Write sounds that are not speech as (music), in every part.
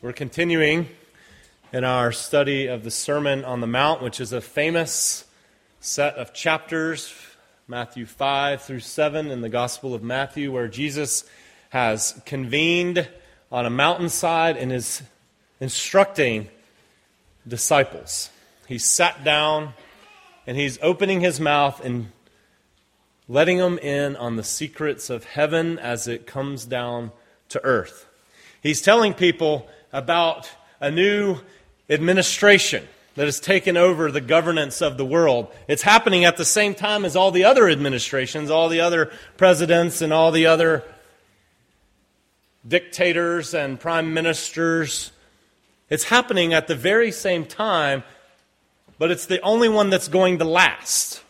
We're continuing in our study of the Sermon on the Mount, which is a famous set of chapters, Matthew 5 through 7 in the Gospel of Matthew, where Jesus has convened on a mountainside and is instructing disciples. He sat down and he's opening his mouth and letting them in on the secrets of heaven as it comes down to earth. He's telling people about a new administration that has taken over the governance of the world. It's happening at the same time as all the other administrations, all the other presidents, and all the other dictators and prime ministers. It's happening at the very same time, but it's the only one that's going to last.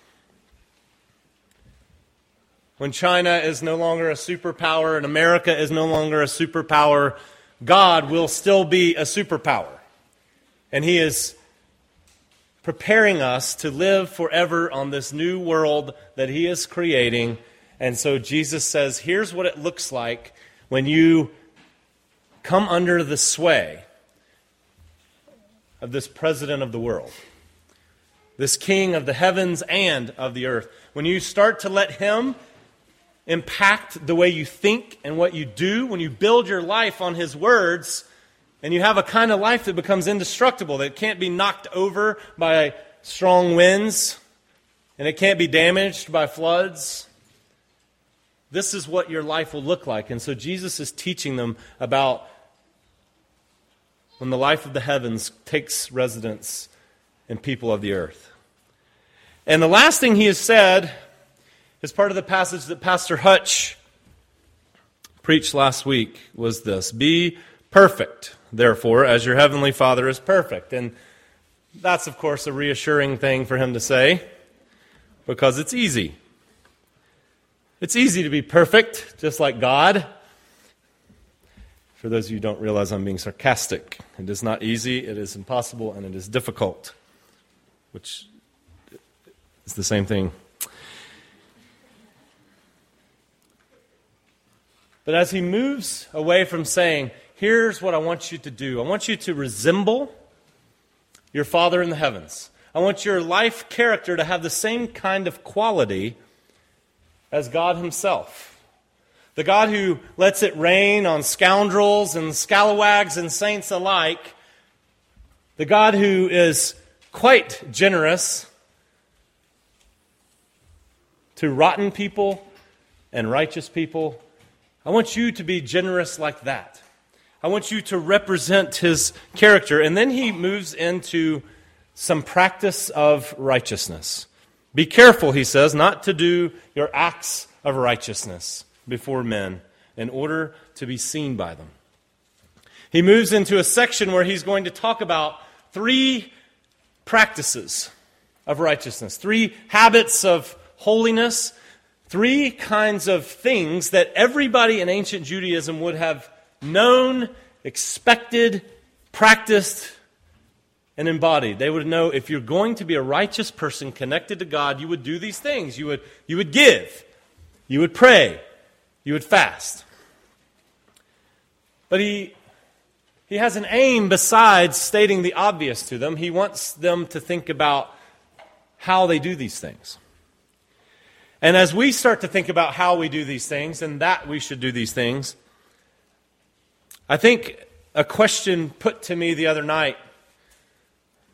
When China is no longer a superpower and America is no longer a superpower, God will still be a superpower. And He is preparing us to live forever on this new world that He is creating. And so Jesus says, here's what it looks like when you come under the sway of this president of the world, this king of the heavens and of the earth. When you start to let him impact the way you think and what you do, when you build your life on his words, and you have a kind of life that becomes indestructible, that can't be knocked over by strong winds, and it can't be damaged by floods. This is what your life will look like. And so Jesus is teaching them about when the life of the heavens takes residence in people of the earth. And the last thing he has said is part of the passage that Pastor Hutch preached last week was this Be perfect, therefore, as your heavenly Father is perfect. And that's, of course, a reassuring thing for him to say because it's easy. It's easy to be perfect, just like God. For those of you who don't realize I'm being sarcastic, it is not easy, it is impossible, and it is difficult, which is the same thing. But as he moves away from saying, Here's what I want you to do I want you to resemble your Father in the heavens. I want your life character to have the same kind of quality as God Himself. The God who lets it rain on scoundrels and scalawags and saints alike. The God who is quite generous to rotten people and righteous people. I want you to be generous like that. I want you to represent his character. And then he moves into some practice of righteousness. Be careful, he says, not to do your acts of righteousness before men in order to be seen by them. He moves into a section where he's going to talk about three practices of righteousness, three habits of holiness, three kinds of things that everybody in ancient Judaism would have known, expected, practiced, and embodied. They would know if you're going to be a righteous person connected to God, you would do these things. You would, you would give, you would pray, you would fast. But he, he has an aim besides stating the obvious to them. He wants them to think about how they do these things. And as we start to think about how we do these things and that we should do these things, I think a question put to me the other night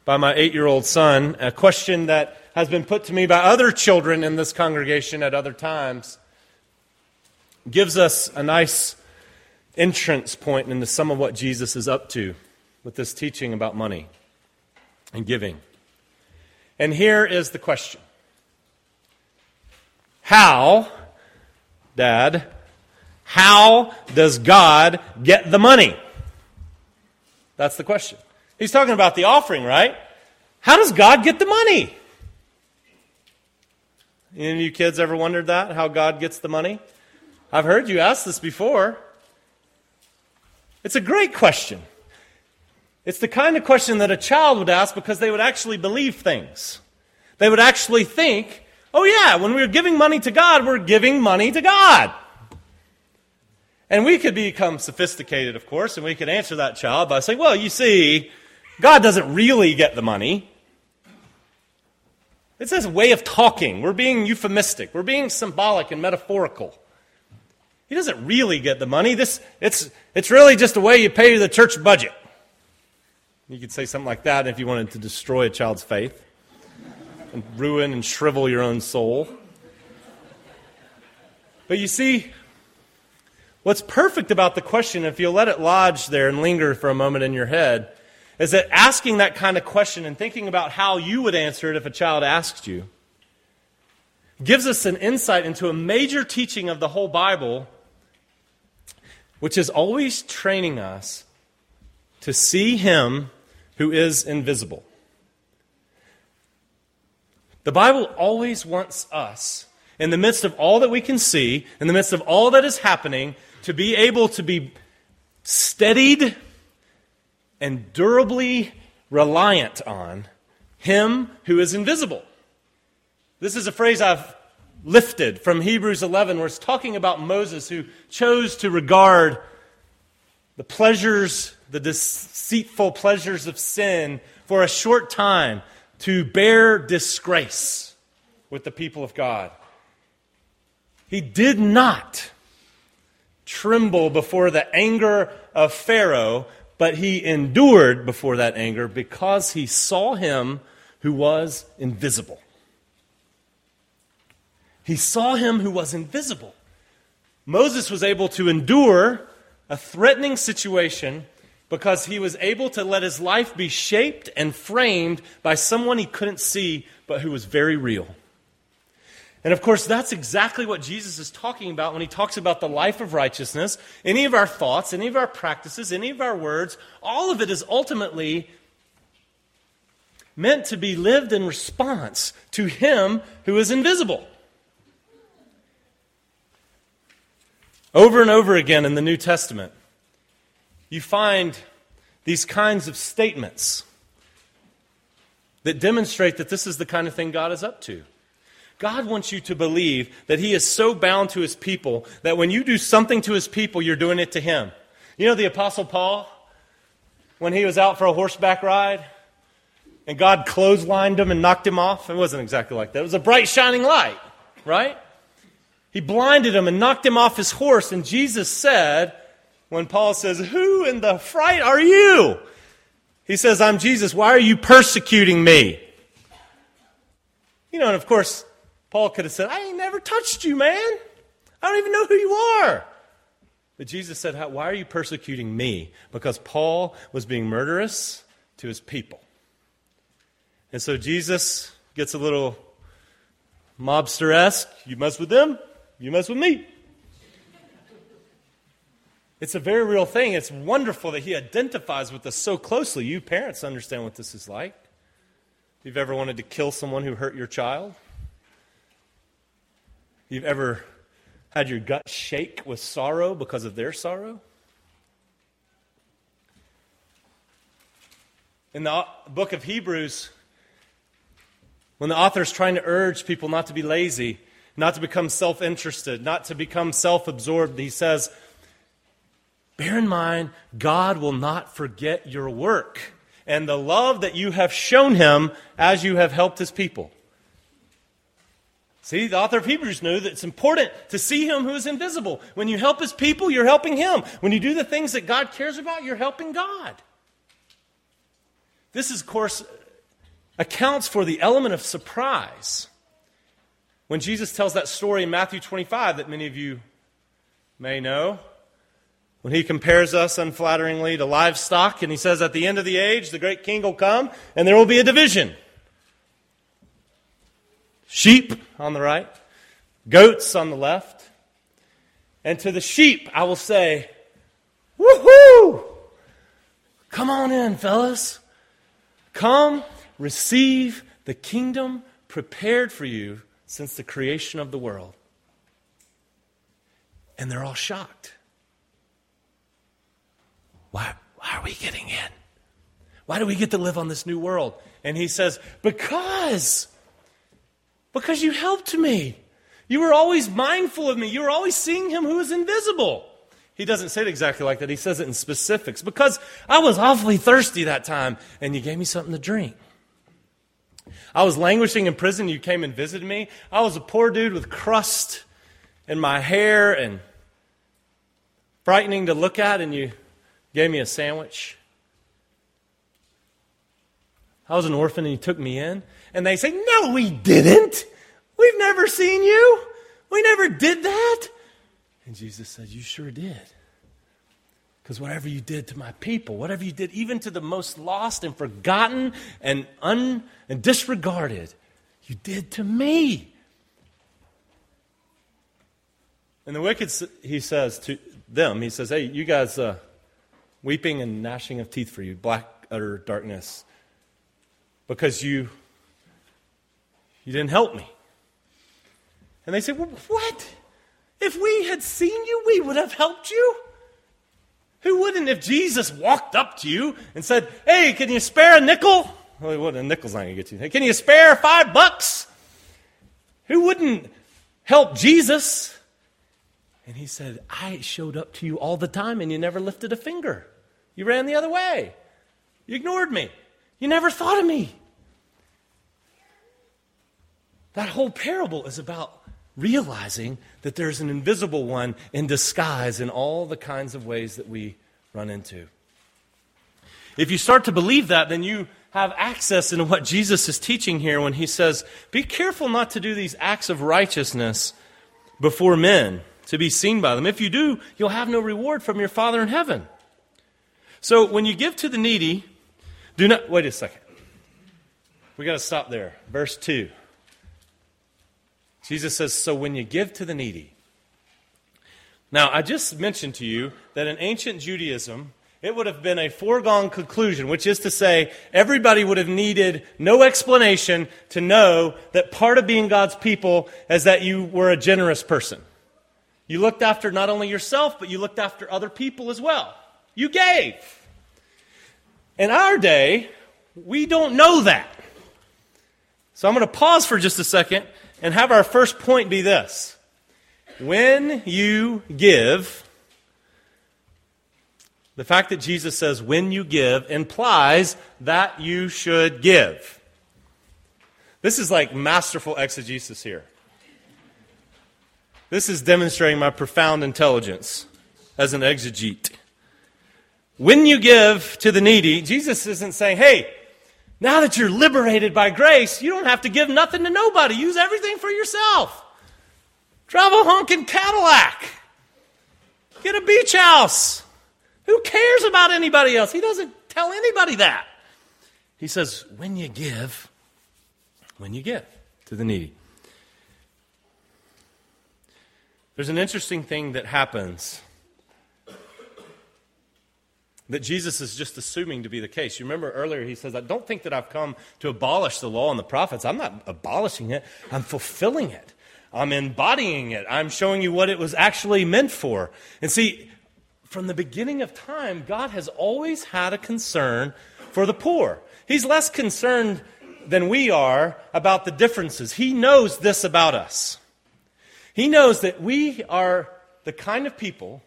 by my eight year old son, a question that has been put to me by other children in this congregation at other times, gives us a nice entrance point into some of what Jesus is up to with this teaching about money and giving. And here is the question How, Dad, how does God get the money? That's the question. He's talking about the offering, right? How does God get the money? Any of you kids ever wondered that? How God gets the money? I've heard you ask this before. It's a great question. It's the kind of question that a child would ask because they would actually believe things. They would actually think, oh, yeah, when we're giving money to God, we're giving money to God. And we could become sophisticated, of course, and we could answer that child by saying, well, you see, God doesn't really get the money. It's a way of talking. We're being euphemistic. We're being symbolic and metaphorical. He doesn't really get the money. This, it's, it's really just a way you pay the church budget. You could say something like that if you wanted to destroy a child's faith and ruin and shrivel your own soul. But you see, what's perfect about the question, if you'll let it lodge there and linger for a moment in your head, is that asking that kind of question and thinking about how you would answer it if a child asked you gives us an insight into a major teaching of the whole Bible, which is always training us to see Him who is invisible. The Bible always wants us, in the midst of all that we can see, in the midst of all that is happening, to be able to be steadied and durably reliant on Him who is invisible. This is a phrase I've lifted from Hebrews 11, where it's talking about Moses who chose to regard the pleasures, the deceitful pleasures of sin for a short time to bear disgrace with the people of God. He did not tremble before the anger of Pharaoh, but he endured before that anger because he saw him who was invisible. He saw him who was invisible. Moses was able to endure a threatening situation because he was able to let his life be shaped and framed by someone he couldn't see but who was very real. And of course, that's exactly what Jesus is talking about when he talks about the life of righteousness. Any of our thoughts, any of our practices, any of our words, all of it is ultimately meant to be lived in response to him who is invisible. Over and over again in the New Testament, you find these kinds of statements that demonstrate that this is the kind of thing God is up to. God wants you to believe that He is so bound to His people that when you do something to His people, you're doing it to Him. You know the Apostle Paul, when he was out for a horseback ride, and God clotheslined him and knocked him off? It wasn't exactly like that. It was a bright, shining light, right? He blinded him and knocked him off his horse, and Jesus said, when Paul says, Who in the fright are you? He says, I'm Jesus. Why are you persecuting me? You know, and of course, Paul could have said, I ain't never touched you, man. I don't even know who you are. But Jesus said, Why are you persecuting me? Because Paul was being murderous to his people. And so Jesus gets a little mobster esque. You mess with them, you mess with me. It's a very real thing. It's wonderful that he identifies with us so closely. You parents understand what this is like. If you've ever wanted to kill someone who hurt your child, You've ever had your gut shake with sorrow because of their sorrow? In the book of Hebrews, when the author is trying to urge people not to be lazy, not to become self interested, not to become self absorbed, he says, Bear in mind, God will not forget your work and the love that you have shown him as you have helped his people. See, the author of Hebrews knew that it's important to see him who is invisible. When you help his people, you're helping him. When you do the things that God cares about, you're helping God. This, is, of course, accounts for the element of surprise. When Jesus tells that story in Matthew 25 that many of you may know, when he compares us unflatteringly to livestock, and he says, At the end of the age, the great king will come, and there will be a division sheep on the right, goats on the left. And to the sheep, I will say, Woohoo! Come on in, fellas. Come receive the kingdom prepared for you since the creation of the world. And they're all shocked. Why, why are we getting in? Why do we get to live on this new world? And he says, Because because you helped me. You were always mindful of me. You were always seeing him who is invisible. He doesn't say it exactly like that. He says it in specifics. Because I was awfully thirsty that time, and you gave me something to drink. I was languishing in prison. You came and visited me. I was a poor dude with crust in my hair and frightening to look at, and you gave me a sandwich. I was an orphan, and he took me in. And they say, No, we didn't. We've never seen you. We never did that. And Jesus said, You sure did. Because whatever you did to my people, whatever you did even to the most lost and forgotten and, un, and disregarded, you did to me. And the wicked, he says to them, he says, Hey, you guys, uh, weeping and gnashing of teeth for you, black, utter darkness, because you, you didn't help me. And they say, well, What? If we had seen you, we would have helped you. Who wouldn't if Jesus walked up to you and said, Hey, can you spare a nickel? Well, what a nickel's not going to get you. Hey, can you spare five bucks? Who wouldn't help Jesus? And he said, I showed up to you all the time and you never lifted a finger. You ran the other way. You ignored me. You never thought of me. That whole parable is about realizing that there's an invisible one in disguise in all the kinds of ways that we run into. If you start to believe that, then you have access into what Jesus is teaching here when he says, Be careful not to do these acts of righteousness before men to be seen by them. If you do, you'll have no reward from your Father in heaven. So when you give to the needy, do not. Wait a second. We got to stop there. Verse 2. Jesus says, So when you give to the needy. Now, I just mentioned to you that in ancient Judaism, it would have been a foregone conclusion, which is to say, everybody would have needed no explanation to know that part of being God's people is that you were a generous person. You looked after not only yourself, but you looked after other people as well. You gave. In our day, we don't know that. So I'm going to pause for just a second and have our first point be this When you give, the fact that Jesus says when you give implies that you should give. This is like masterful exegesis here. This is demonstrating my profound intelligence as an exegete. When you give to the needy, Jesus isn't saying, hey, now that you're liberated by grace, you don't have to give nothing to nobody. Use everything for yourself. Drive a honking Cadillac. Get a beach house. Who cares about anybody else? He doesn't tell anybody that. He says, when you give, when you give to the needy. There's an interesting thing that happens that Jesus is just assuming to be the case. You remember earlier he says, I don't think that I've come to abolish the law and the prophets. I'm not abolishing it, I'm fulfilling it. I'm embodying it. I'm showing you what it was actually meant for. And see, from the beginning of time, God has always had a concern for the poor. He's less concerned than we are about the differences. He knows this about us. He knows that we are the kind of people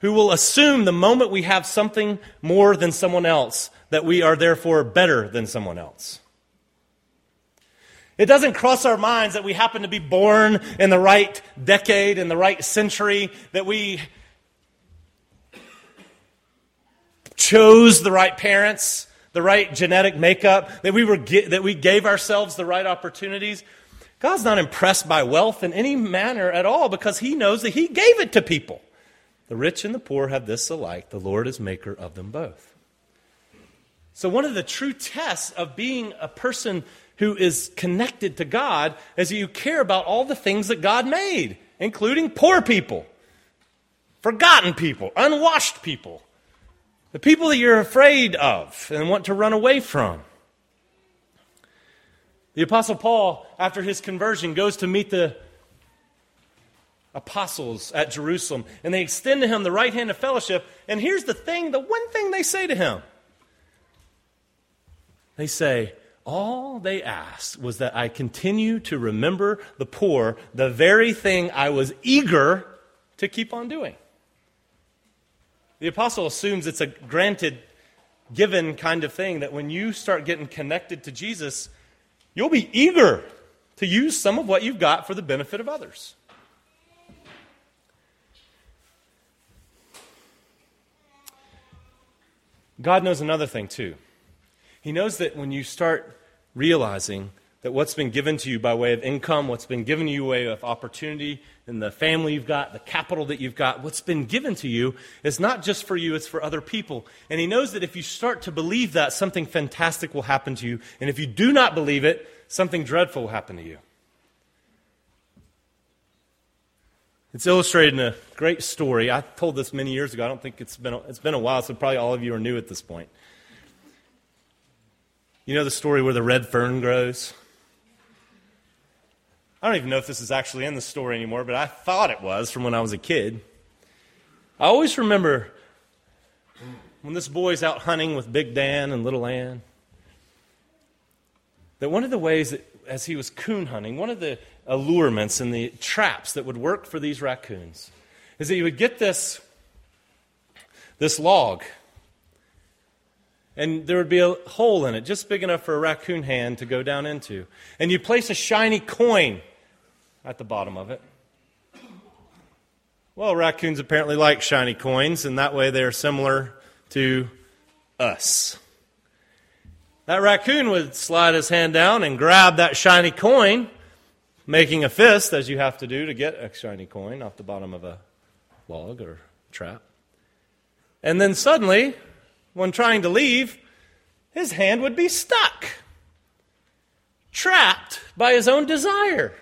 who will assume the moment we have something more than someone else that we are therefore better than someone else. It doesn't cross our minds that we happen to be born in the right decade, in the right century, that we chose the right parents, the right genetic makeup, that we, were, that we gave ourselves the right opportunities. God's not impressed by wealth in any manner at all because He knows that He gave it to people. The rich and the poor have this alike the Lord is maker of them both. So, one of the true tests of being a person who is connected to God is that you care about all the things that God made, including poor people, forgotten people, unwashed people, the people that you're afraid of and want to run away from. The Apostle Paul, after his conversion, goes to meet the apostles at Jerusalem, and they extend to him the right hand of fellowship. And here's the thing the one thing they say to him they say, all they asked was that I continue to remember the poor, the very thing I was eager to keep on doing. The apostle assumes it's a granted, given kind of thing that when you start getting connected to Jesus, you'll be eager to use some of what you've got for the benefit of others. God knows another thing, too. He knows that when you start realizing that what's been given to you by way of income, what's been given to you by way of opportunity, and the family you've got, the capital that you've got, what's been given to you is not just for you, it's for other people. And he knows that if you start to believe that, something fantastic will happen to you. And if you do not believe it, something dreadful will happen to you. It's illustrated in a great story. I told this many years ago. I don't think it's been a, it's been a while, so probably all of you are new at this point. You know the story where the red fern grows? I don't even know if this is actually in the story anymore, but I thought it was from when I was a kid. I always remember when this boy's out hunting with Big Dan and Little Ann, that one of the ways that, as he was coon hunting, one of the allurements and the traps that would work for these raccoons is that you would get this, this log, and there would be a hole in it just big enough for a raccoon hand to go down into. And you'd place a shiny coin at the bottom of it. Well, raccoons apparently like shiny coins, and that way they're similar to us. That raccoon would slide his hand down and grab that shiny coin, making a fist, as you have to do to get a shiny coin off the bottom of a log or trap. And then suddenly, when trying to leave, his hand would be stuck, trapped by his own desire.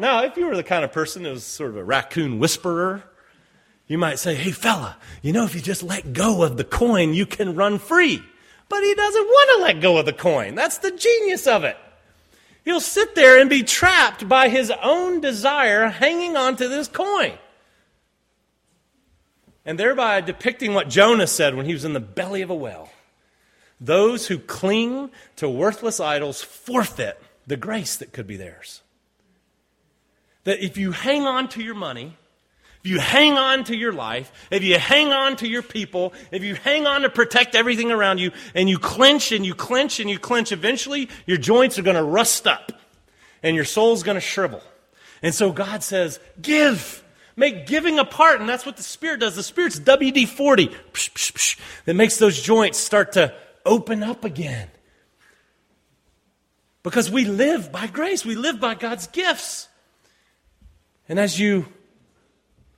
now, if you were the kind of person who was sort of a raccoon whisperer, you might say, hey, fella, you know, if you just let go of the coin, you can run free. But he doesn't want to let go of the coin. That's the genius of it. He'll sit there and be trapped by his own desire hanging onto this coin. And thereby depicting what Jonah said when he was in the belly of a well. Those who cling to worthless idols forfeit the grace that could be theirs. That if you hang on to your money, you hang on to your life, if you hang on to your people, if you hang on to protect everything around you, and you clench and you clench and you clench, eventually your joints are going to rust up and your soul's going to shrivel. And so God says, Give. Make giving a part. And that's what the Spirit does. The Spirit's WD 40 that makes those joints start to open up again. Because we live by grace, we live by God's gifts. And as you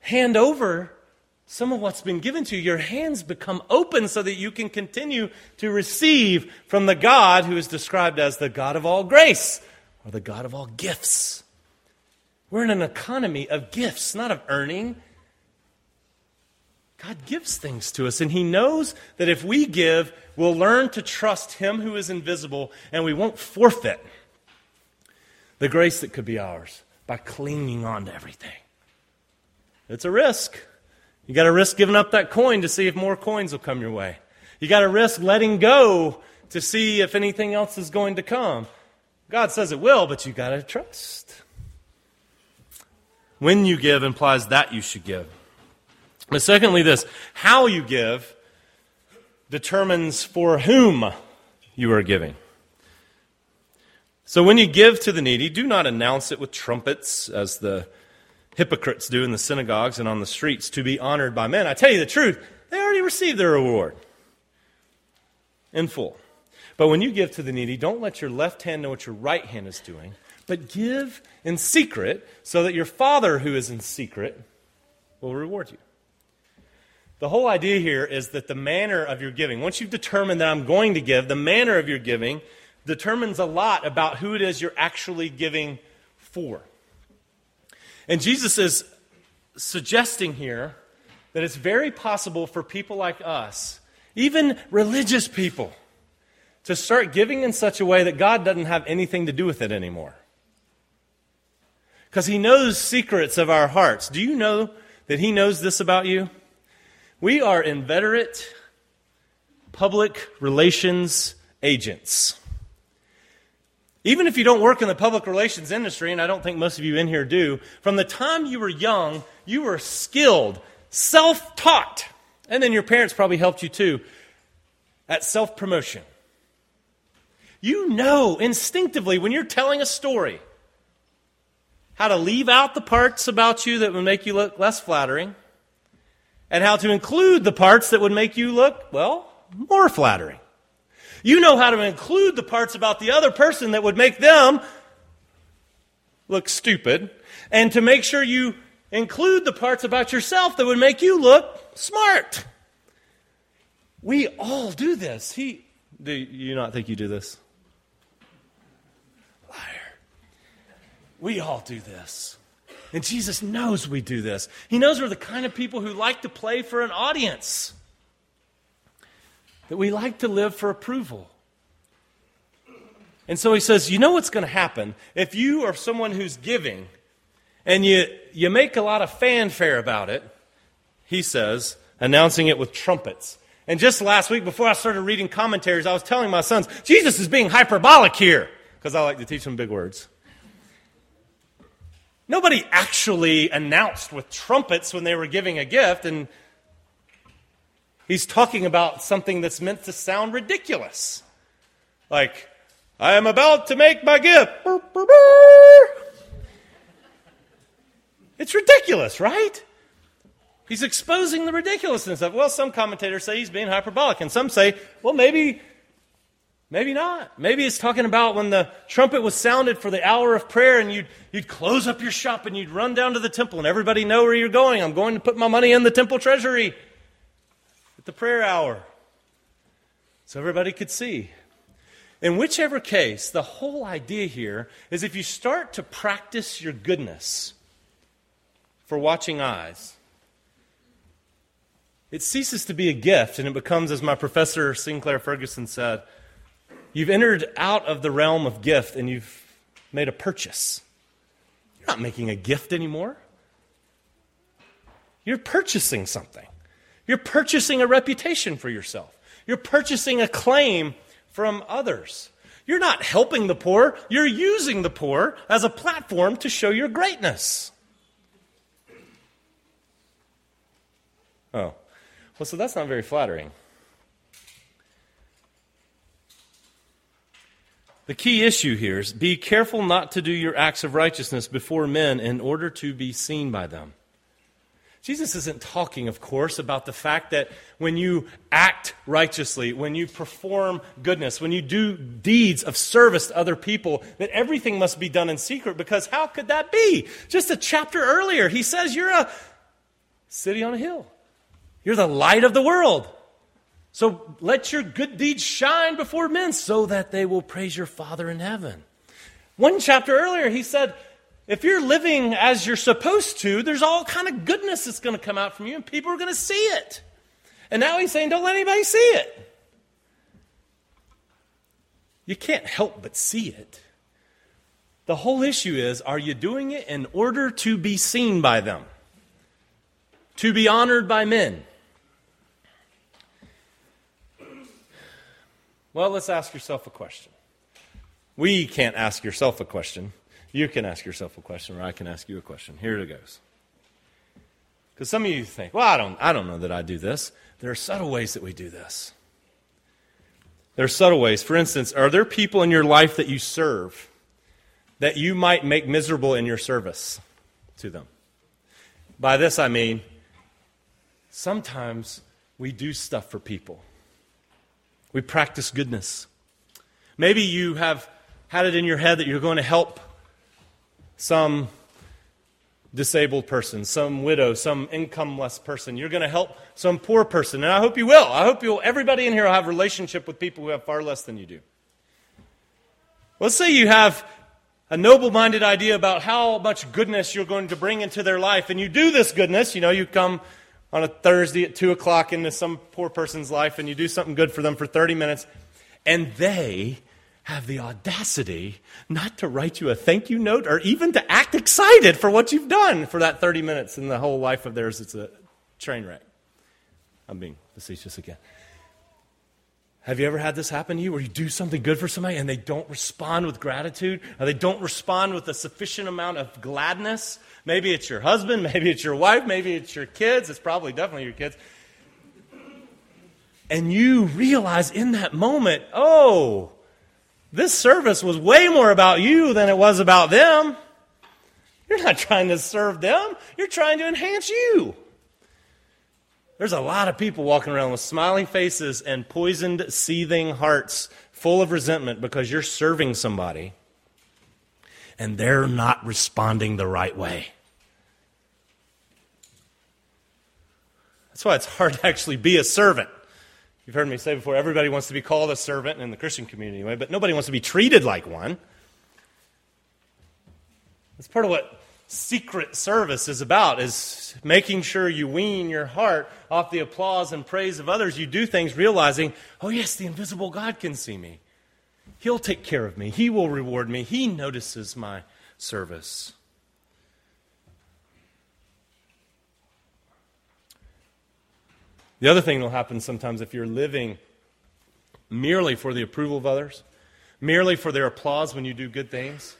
hand over some of what's been given to you, your hands become open so that you can continue to receive from the God who is described as the God of all grace or the God of all gifts. We're in an economy of gifts, not of earning. God gives things to us, and He knows that if we give, we'll learn to trust Him who is invisible, and we won't forfeit the grace that could be ours by clinging on to everything. It's a risk. You got to risk giving up that coin to see if more coins will come your way. You got to risk letting go to see if anything else is going to come. God says it will, but you got to trust. When you give implies that you should give. But secondly, this how you give determines for whom you are giving. So when you give to the needy, do not announce it with trumpets as the hypocrites do in the synagogues and on the streets to be honored by men. I tell you the truth, they already received their reward in full. But when you give to the needy, don't let your left hand know what your right hand is doing, but give in secret so that your Father who is in secret will reward you. The whole idea here is that the manner of your giving, once you've determined that I'm going to give, the manner of your giving determines a lot about who it is you're actually giving for. And Jesus is suggesting here that it's very possible for people like us, even religious people, to start giving in such a way that God doesn't have anything to do with it anymore. Because He knows secrets of our hearts. Do you know that He knows this about you? We are inveterate public relations agents. Even if you don't work in the public relations industry, and I don't think most of you in here do, from the time you were young, you were skilled, self taught, and then your parents probably helped you too, at self promotion. You know instinctively when you're telling a story how to leave out the parts about you that would make you look less flattering, and how to include the parts that would make you look, well, more flattering. You know how to include the parts about the other person that would make them look stupid, and to make sure you include the parts about yourself that would make you look smart. We all do this. He, do you not think you do this? Liar. We all do this. And Jesus knows we do this. He knows we're the kind of people who like to play for an audience that we like to live for approval. And so he says, You know what's going to happen? If you are someone who's giving and you, you make a lot of fanfare about it, he says, announcing it with trumpets. And just last week, before I started reading commentaries, I was telling my sons, Jesus is being hyperbolic here, because I like to teach them big words. Nobody actually announced with trumpets when they were giving a gift, and He's talking about something that's meant to sound ridiculous. Like, I am about to make my gift. It's ridiculous, right? He's exposing the ridiculousness of, well, some commentators say he's being hyperbolic, and some say, well, maybe, maybe not. Maybe it's talking about when the trumpet was sounded for the hour of prayer, and you'd, you'd close up your shop and you'd run down to the temple, and everybody know where you're going. I'm going to put my money in the temple treasury at the prayer hour so everybody could see. In whichever case, the whole idea here is if you start to practice your goodness for watching eyes, it ceases to be a gift and it becomes, as my professor Sinclair Ferguson said, you've entered out of the realm of gift and you've made a purchase. You're not making a gift anymore, you're purchasing something. You're purchasing a reputation for yourself. You're purchasing a claim from others. You're not helping the poor, you're using the poor as a platform to show your greatness. Oh, well, so that's not very flattering. The key issue here is be careful not to do your acts of righteousness before men in order to be seen by them. Jesus isn't talking, of course, about the fact that when you act righteously, when you perform goodness, when you do deeds of service to other people, that everything must be done in secret, because how could that be? Just a chapter earlier, he says you're a city on a hill, you're the light of the world. So let your good deeds shine before men so that they will praise your Father in heaven. One chapter earlier, he said, if you're living as you're supposed to, there's all kind of goodness that's going to come out from you, and people are going to see it. And now he's saying, don't let anybody see it. You can't help but see it. The whole issue is are you doing it in order to be seen by them? To be honored by men? Well, let's ask yourself a question. We can't ask yourself a question. You can ask yourself a question, or I can ask you a question. Here it goes. Because some of you think, well, I don't, I don't know that I do this. There are subtle ways that we do this. There are subtle ways. For instance, are there people in your life that you serve that you might make miserable in your service to them? By this, I mean, sometimes we do stuff for people, we practice goodness. Maybe you have had it in your head that you're going to help some disabled person, some widow, some incomeless person. You're going to help some poor person, and I hope you will. I hope you'll. Everybody in here will have relationship with people who have far less than you do. Let's say you have a noble minded idea about how much goodness you're going to bring into their life, and you do this goodness. You know, you come on a Thursday at 2 o'clock into some poor person's life, and you do something good for them for 30 minutes, and they have the audacity not to write you a thank you note or even to act excited for what you've done for that 30 minutes in the whole life of theirs. It's a train wreck. I'm being facetious again. Have you ever had this happen to you where you do something good for somebody and they don't respond with gratitude or they don't respond with a sufficient amount of gladness? Maybe it's your husband, (laughs) maybe it's your wife, maybe it's your kids. It's probably definitely your kids. And you realize in that moment, oh, this service was way more about you than it was about them. You're not trying to serve them, you're trying to enhance you. There's a lot of people walking around with smiling faces and poisoned, seething hearts full of resentment because you're serving somebody and they're not responding the right way. That's why it's hard to actually be a servant. You've heard me say before, everybody wants to be called a servant in the Christian community, anyway, but nobody wants to be treated like one. That's part of what secret service is about is making sure you wean your heart off the applause and praise of others. You do things realizing oh yes the invisible god can see me. He'll take care of me. He will reward me. He notices my service the other thing that will happen sometimes if you're living merely for the approval of others merely for their applause when you do good things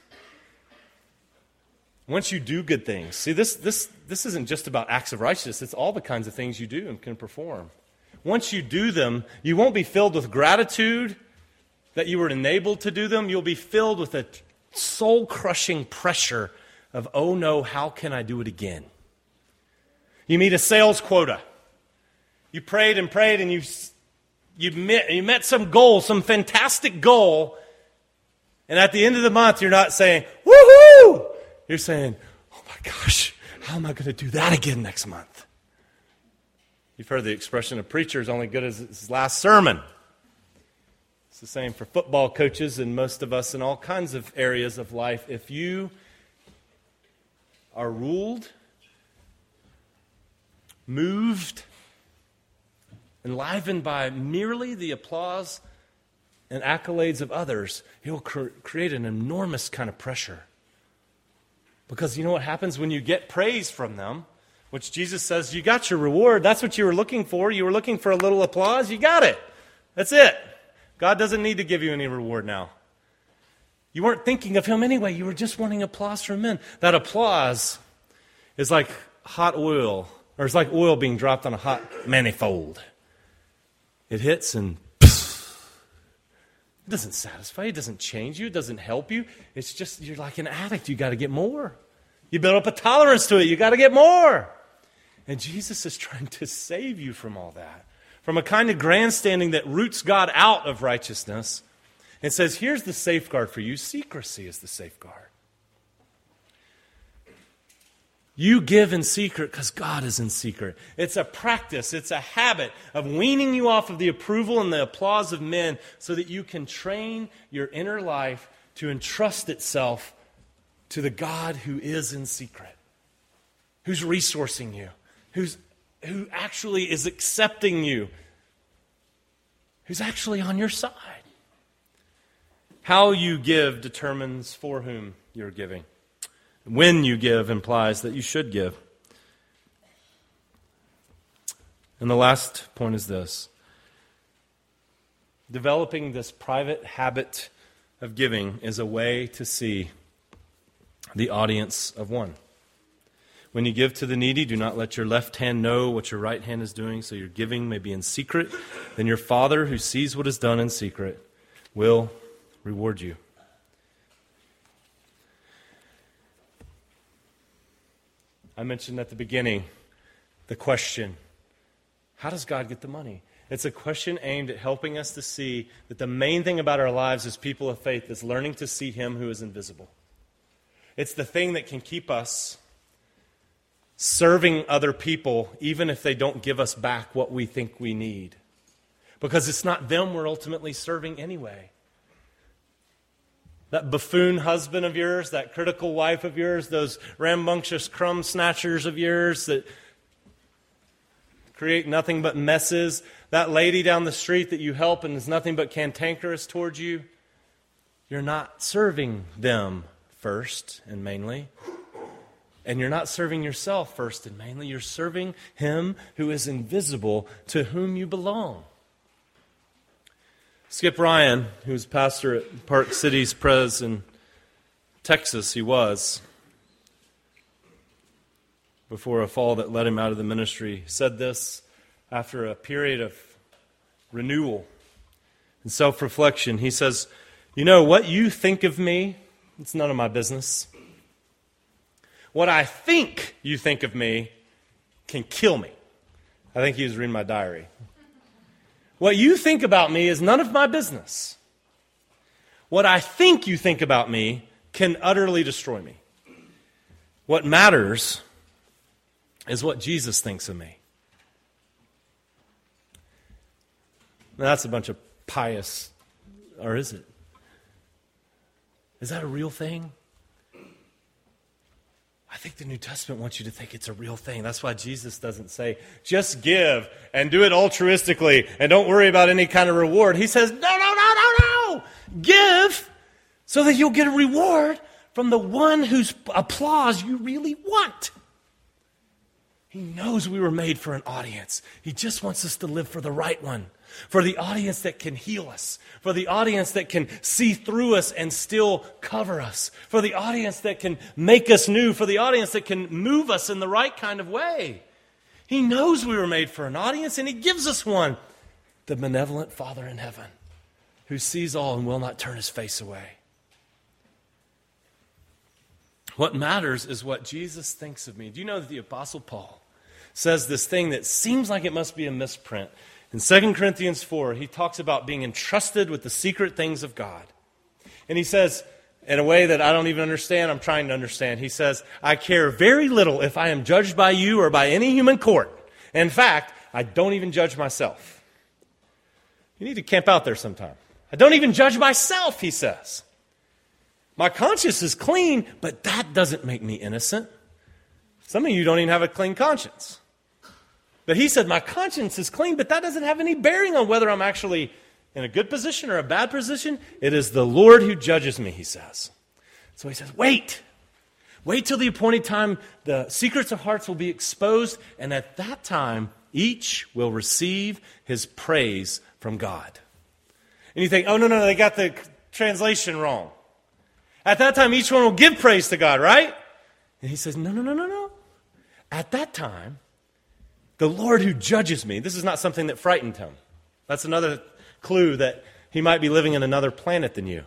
once you do good things, see, this, this, this isn't just about acts of righteousness, it's all the kinds of things you do and can perform. Once you do them, you won't be filled with gratitude that you were enabled to do them. You'll be filled with a soul crushing pressure of, oh no, how can I do it again? You meet a sales quota. You prayed and prayed and you, you, met, you met some goal, some fantastic goal. And at the end of the month, you're not saying, woohoo! You're saying, oh my gosh, how am I going to do that again next month? You've heard the expression a preacher is only good as his last sermon. It's the same for football coaches and most of us in all kinds of areas of life. If you are ruled, moved, enlivened by merely the applause and accolades of others, it will cr- create an enormous kind of pressure. Because you know what happens when you get praise from them? Which Jesus says, You got your reward. That's what you were looking for. You were looking for a little applause. You got it. That's it. God doesn't need to give you any reward now. You weren't thinking of Him anyway. You were just wanting applause from men. That applause is like hot oil, or it's like oil being dropped on a hot manifold. It hits and it doesn't satisfy it doesn't change you, it doesn't help you. It's just you're like an addict. You got to get more. You build up a tolerance to it, you got to get more. And Jesus is trying to save you from all that, from a kind of grandstanding that roots God out of righteousness and says, here's the safeguard for you secrecy is the safeguard. You give in secret because God is in secret. It's a practice, it's a habit of weaning you off of the approval and the applause of men so that you can train your inner life to entrust itself to the God who is in secret, who's resourcing you, who's, who actually is accepting you, who's actually on your side. How you give determines for whom you're giving. When you give implies that you should give. And the last point is this developing this private habit of giving is a way to see the audience of one. When you give to the needy, do not let your left hand know what your right hand is doing, so your giving may be in secret. Then your Father, who sees what is done in secret, will reward you. I mentioned at the beginning the question how does God get the money? It's a question aimed at helping us to see that the main thing about our lives as people of faith is learning to see Him who is invisible. It's the thing that can keep us serving other people even if they don't give us back what we think we need. Because it's not them we're ultimately serving anyway that buffoon husband of yours, that critical wife of yours, those rambunctious crumb snatchers of yours that create nothing but messes, that lady down the street that you help and is nothing but cantankerous towards you, you're not serving them first and mainly. And you're not serving yourself first and mainly. You're serving Him who is invisible, to whom you belong. Skip Ryan, who was pastor at Park Cities Pres in Texas, he was, before a fall that led him out of the ministry, said this after a period of renewal and self reflection. He says, You know, what you think of me, it's none of my business. What I think you think of me can kill me. I think he was reading my diary. What you think about me is none of my business. What I think you think about me can utterly destroy me. What matters is what Jesus thinks of me. Now, that's a bunch of pious, or is it? Is that a real thing? I think the New Testament wants you to think it's a real thing. That's why Jesus doesn't say, just give and do it altruistically and don't worry about any kind of reward. He says, no, no, no, no, no. Give so that you'll get a reward from the one whose applause you really want. He knows we were made for an audience. He just wants us to live for the right one for the audience that can heal us, for the audience that can see through us and still cover us, for the audience that can make us new, for the audience that can move us in the right kind of way. He knows we were made for an audience and He gives us one the benevolent Father in heaven who sees all and will not turn His face away. What matters is what Jesus thinks of me. Do you know that the Apostle Paul says this thing that seems like it must be a misprint? In 2 Corinthians 4, he talks about being entrusted with the secret things of God. And he says, in a way that I don't even understand, I'm trying to understand. He says, I care very little if I am judged by you or by any human court. In fact, I don't even judge myself. You need to camp out there sometime. I don't even judge myself, he says. My conscience is clean, but that doesn't make me innocent. Some of you don't even have a clean conscience. But he said, My conscience is clean, but that doesn't have any bearing on whether I'm actually in a good position or a bad position. It is the Lord who judges me, he says. So he says, Wait. Wait till the appointed time. The secrets of hearts will be exposed, and at that time, each will receive his praise from God. And you think, Oh, no, no, they got the translation wrong. At that time, each one will give praise to God, right? And he says, No, no, no, no, no. At that time, the Lord who judges me. This is not something that frightened him. That's another clue that he might be living in another planet than you.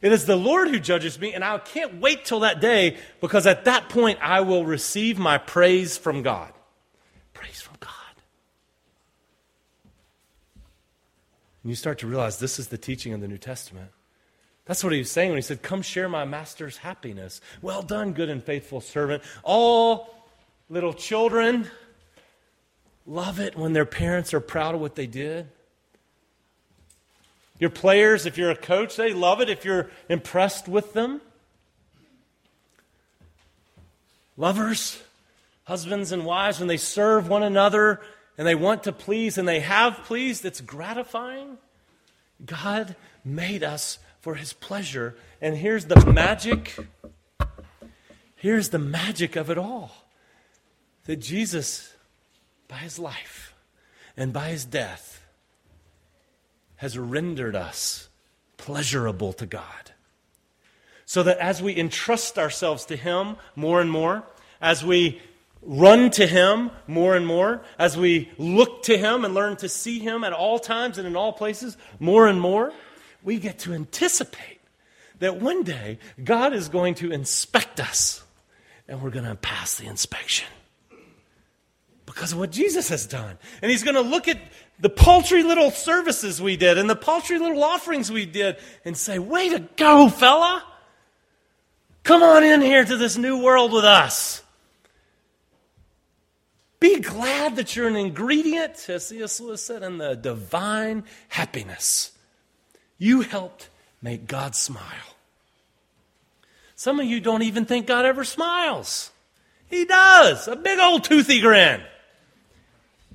It is the Lord who judges me, and I can't wait till that day because at that point I will receive my praise from God. Praise from God. And you start to realize this is the teaching of the New Testament. That's what he was saying when he said, Come share my master's happiness. Well done, good and faithful servant. All little children love it when their parents are proud of what they did. Your players, if you're a coach, they love it if you're impressed with them. Lovers, husbands and wives, when they serve one another and they want to please and they have pleased, it's gratifying. God made us for his pleasure. And here's the magic. Here's the magic of it all that Jesus by his life and by his death, has rendered us pleasurable to God. So that as we entrust ourselves to him more and more, as we run to him more and more, as we look to him and learn to see him at all times and in all places more and more, we get to anticipate that one day God is going to inspect us and we're going to pass the inspection because of what Jesus has done. And he's going to look at the paltry little services we did and the paltry little offerings we did and say, Way to go, fella! Come on in here to this new world with us. Be glad that you're an ingredient, as C.S. Lewis said, in the divine happiness. You helped make God smile. Some of you don't even think God ever smiles. He does, a big old toothy grin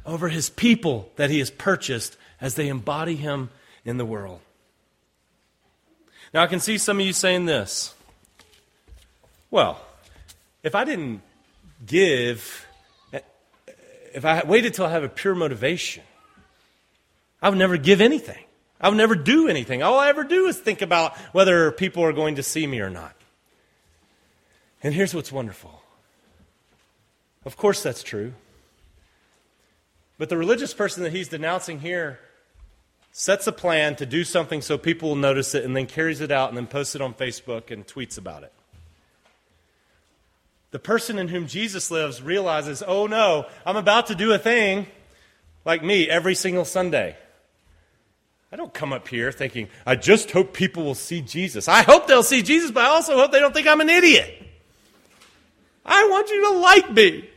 over his people that he has purchased as they embody him in the world. Now, I can see some of you saying this. Well, if I didn't give, if I waited till I have a pure motivation, I would never give anything. I would never do anything. All I ever do is think about whether people are going to see me or not. And here's what's wonderful. Of course, that's true. But the religious person that he's denouncing here sets a plan to do something so people will notice it and then carries it out and then posts it on Facebook and tweets about it. The person in whom Jesus lives realizes, oh no, I'm about to do a thing like me every single Sunday. I don't come up here thinking, I just hope people will see Jesus. I hope they'll see Jesus, but I also hope they don't think I'm an idiot. I want you to like me.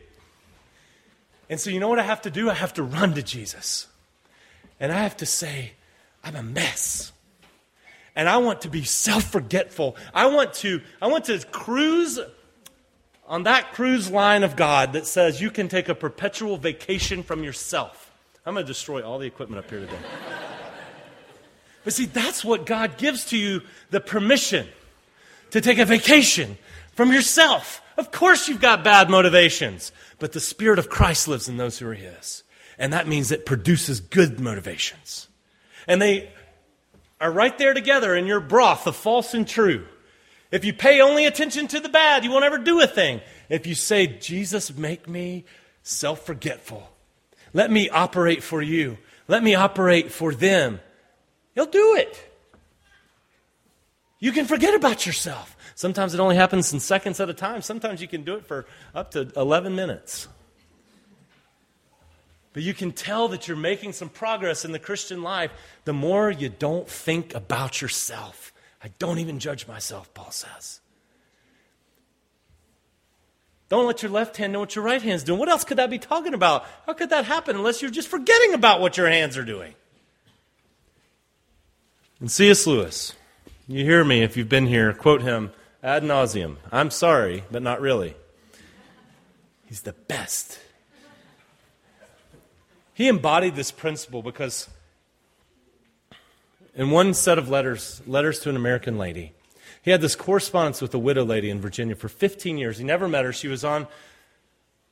And so, you know what I have to do? I have to run to Jesus. And I have to say, I'm a mess. And I want to be self forgetful. I want to, I want to cruise on that cruise line of God that says you can take a perpetual vacation from yourself. I'm going to destroy all the equipment up here today. (laughs) but see, that's what God gives to you the permission to take a vacation from yourself. Of course, you've got bad motivations, but the Spirit of Christ lives in those who are His. And that means it produces good motivations. And they are right there together in your broth, the false and true. If you pay only attention to the bad, you won't ever do a thing. If you say, Jesus, make me self forgetful, let me operate for you, let me operate for them, He'll do it. You can forget about yourself. Sometimes it only happens in seconds at a time. Sometimes you can do it for up to 11 minutes. But you can tell that you're making some progress in the Christian life the more you don't think about yourself. I don't even judge myself, Paul says. Don't let your left hand know what your right hand's doing. What else could that be talking about? How could that happen unless you're just forgetting about what your hands are doing? And C.S. Lewis, you hear me if you've been here, quote him ad nauseum. I'm sorry, but not really. He's the best. He embodied this principle because in one set of letters, letters to an American lady, he had this correspondence with a widow lady in Virginia for 15 years. He never met her. She was on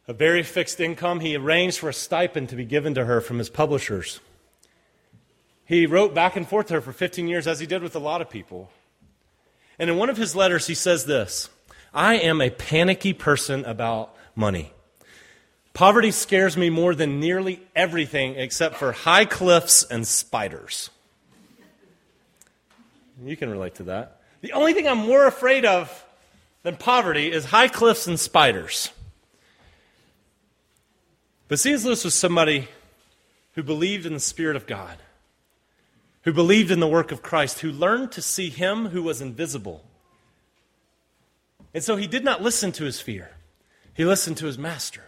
a very fixed income. He arranged for a stipend to be given to her from his publishers. He wrote back and forth to her for 15 years, as he did with a lot of people. And in one of his letters, he says this I am a panicky person about money. Poverty scares me more than nearly everything except for high cliffs and spiders. You can relate to that. The only thing I'm more afraid of than poverty is high cliffs and spiders. But C.S. Lewis was somebody who believed in the Spirit of God, who believed in the work of Christ, who learned to see Him who was invisible. And so he did not listen to his fear, he listened to his master.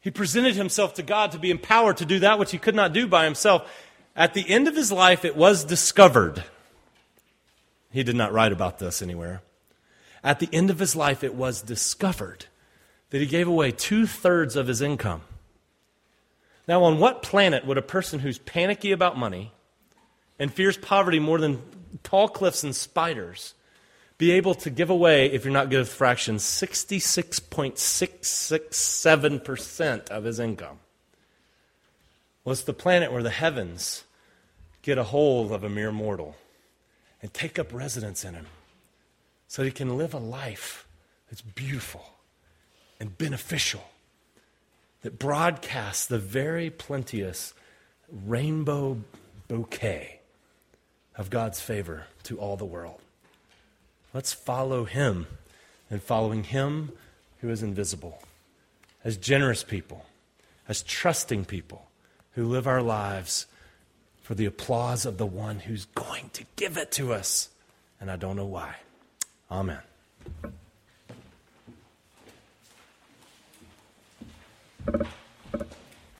He presented himself to God to be empowered to do that which he could not do by himself. At the end of his life, it was discovered he did not write about this anywhere. At the end of his life, it was discovered that he gave away two thirds of his income. Now, on what planet would a person who's panicky about money and fears poverty more than tall cliffs and spiders be able to give away, if you're not good with fractions, 66.667% of his income? Well, it's the planet where the heavens get a hold of a mere mortal and take up residence in him so he can live a life that's beautiful and beneficial, that broadcasts the very plenteous rainbow bouquet of God's favor to all the world. Let's follow him and following him who is invisible, as generous people, as trusting people who live our lives for the applause of the one who's going to give it to us. And I don't know why. Amen. you